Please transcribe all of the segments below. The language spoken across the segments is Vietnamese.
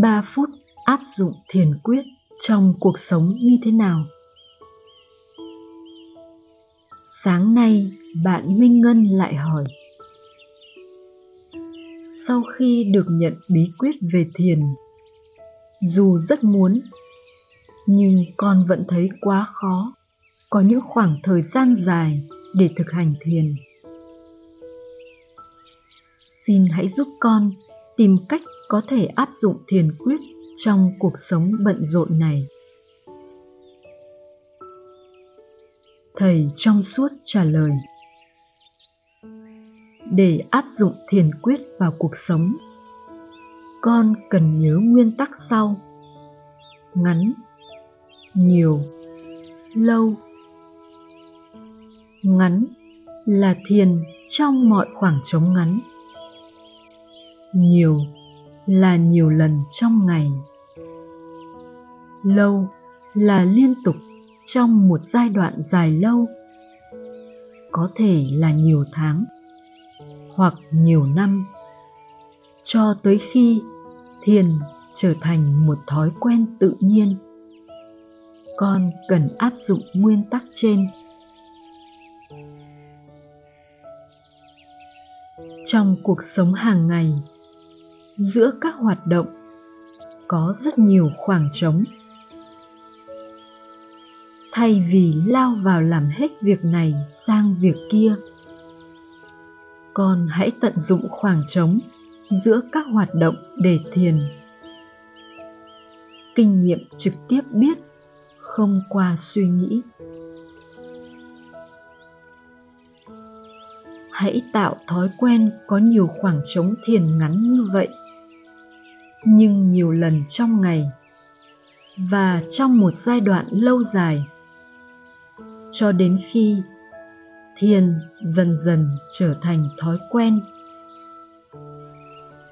3 phút áp dụng thiền quyết trong cuộc sống như thế nào? Sáng nay, bạn Minh Ngân lại hỏi. Sau khi được nhận bí quyết về thiền, dù rất muốn, nhưng con vẫn thấy quá khó có những khoảng thời gian dài để thực hành thiền. Xin hãy giúp con tìm cách có thể áp dụng thiền quyết trong cuộc sống bận rộn này. Thầy trong suốt trả lời Để áp dụng thiền quyết vào cuộc sống, con cần nhớ nguyên tắc sau. Ngắn nhiều lâu. Ngắn là thiền trong mọi khoảng trống ngắn nhiều là nhiều lần trong ngày. Lâu là liên tục trong một giai đoạn dài lâu, có thể là nhiều tháng hoặc nhiều năm, cho tới khi thiền trở thành một thói quen tự nhiên. Con cần áp dụng nguyên tắc trên. Trong cuộc sống hàng ngày giữa các hoạt động. Có rất nhiều khoảng trống. Thay vì lao vào làm hết việc này sang việc kia, con hãy tận dụng khoảng trống giữa các hoạt động để thiền. Kinh nghiệm trực tiếp biết, không qua suy nghĩ. Hãy tạo thói quen có nhiều khoảng trống thiền ngắn như vậy nhưng nhiều lần trong ngày và trong một giai đoạn lâu dài. Cho đến khi thiền dần dần trở thành thói quen.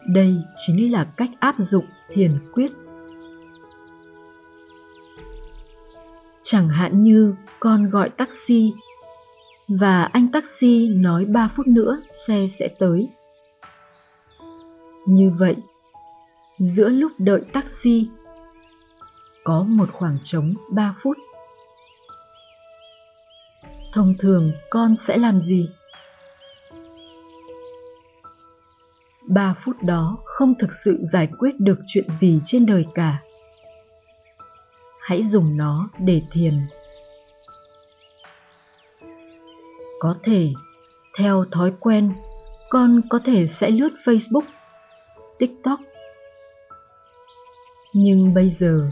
Đây chính là cách áp dụng thiền quyết. Chẳng hạn như con gọi taxi và anh taxi nói 3 phút nữa xe sẽ tới. Như vậy, giữa lúc đợi taxi có một khoảng trống 3 phút. Thông thường con sẽ làm gì? 3 phút đó không thực sự giải quyết được chuyện gì trên đời cả. Hãy dùng nó để thiền có thể, theo thói quen, con có thể sẽ lướt facebook, tiktok nhưng bây giờ,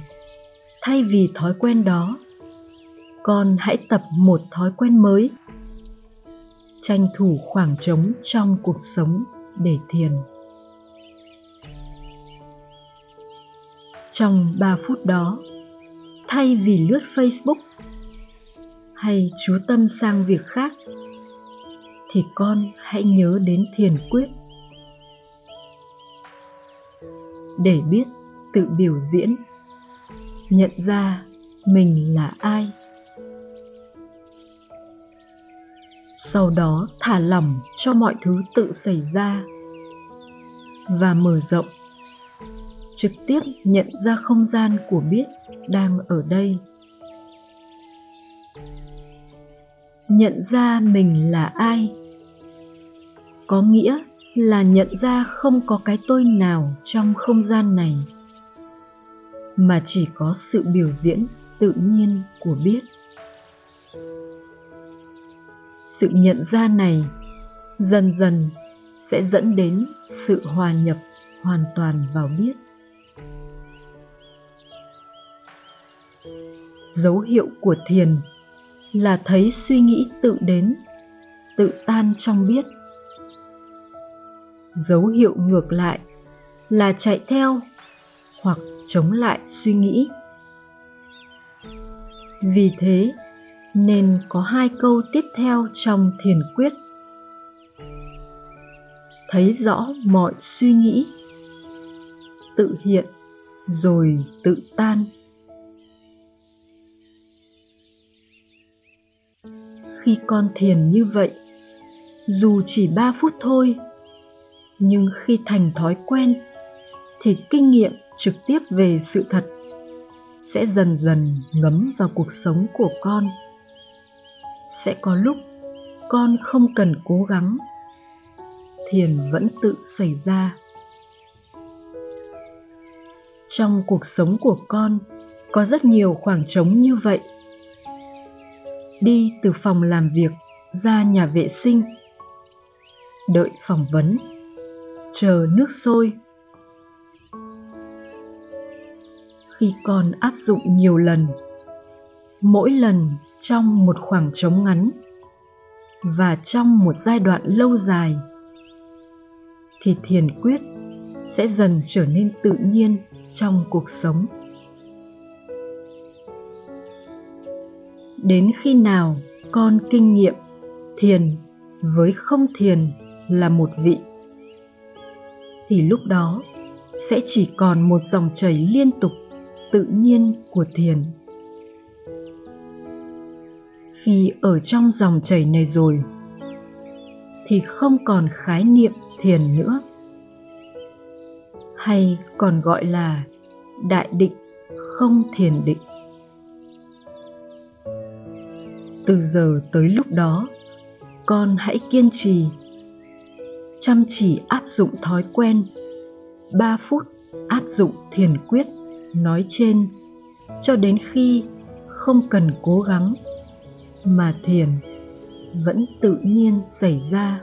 thay vì thói quen đó, con hãy tập một thói quen mới, tranh thủ khoảng trống trong cuộc sống để thiền. Trong 3 phút đó, thay vì lướt facebook hay chú tâm sang việc khác, thì con hãy nhớ đến thiền quyết. Để biết tự biểu diễn, nhận ra mình là ai. Sau đó thả lỏng cho mọi thứ tự xảy ra và mở rộng, trực tiếp nhận ra không gian của biết đang ở đây. Nhận ra mình là ai có nghĩa là nhận ra không có cái tôi nào trong không gian này mà chỉ có sự biểu diễn tự nhiên của biết. Sự nhận ra này dần dần sẽ dẫn đến sự hòa nhập hoàn toàn vào biết. Dấu hiệu của thiền là thấy suy nghĩ tự đến, tự tan trong biết. Dấu hiệu ngược lại là chạy theo hoặc chống lại suy nghĩ. Vì thế, nên có hai câu tiếp theo trong thiền quyết. Thấy rõ mọi suy nghĩ, tự hiện rồi tự tan. Khi con thiền như vậy, dù chỉ ba phút thôi, nhưng khi thành thói quen thì kinh nghiệm trực tiếp về sự thật sẽ dần dần ngấm vào cuộc sống của con. Sẽ có lúc con không cần cố gắng, thiền vẫn tự xảy ra. Trong cuộc sống của con, có rất nhiều khoảng trống như vậy. Đi từ phòng làm việc ra nhà vệ sinh, đợi phỏng vấn, chờ nước sôi. Khi con áp dụng nhiều lần. Mỗi lần trong một khoảng trống ngắn và trong một giai đoạn lâu dài, thì thiền quyết sẽ dần trở nên tự nhiên trong cuộc sống. Đến khi nào con kinh nghiệm thiền với không thiền là một vị, thì lúc đó sẽ chỉ còn một dòng chảy liên tục tự nhiên của thiền. Khi ở trong dòng chảy này rồi, thì không còn khái niệm thiền nữa, hay còn gọi là đại định không thiền định. Từ giờ tới lúc đó, con hãy kiên trì, chăm chỉ áp dụng thói quen 3 phút áp dụng thiền quyết nói trên, cho đến khi không cần cố gắng mà thiền vẫn tự nhiên xảy ra.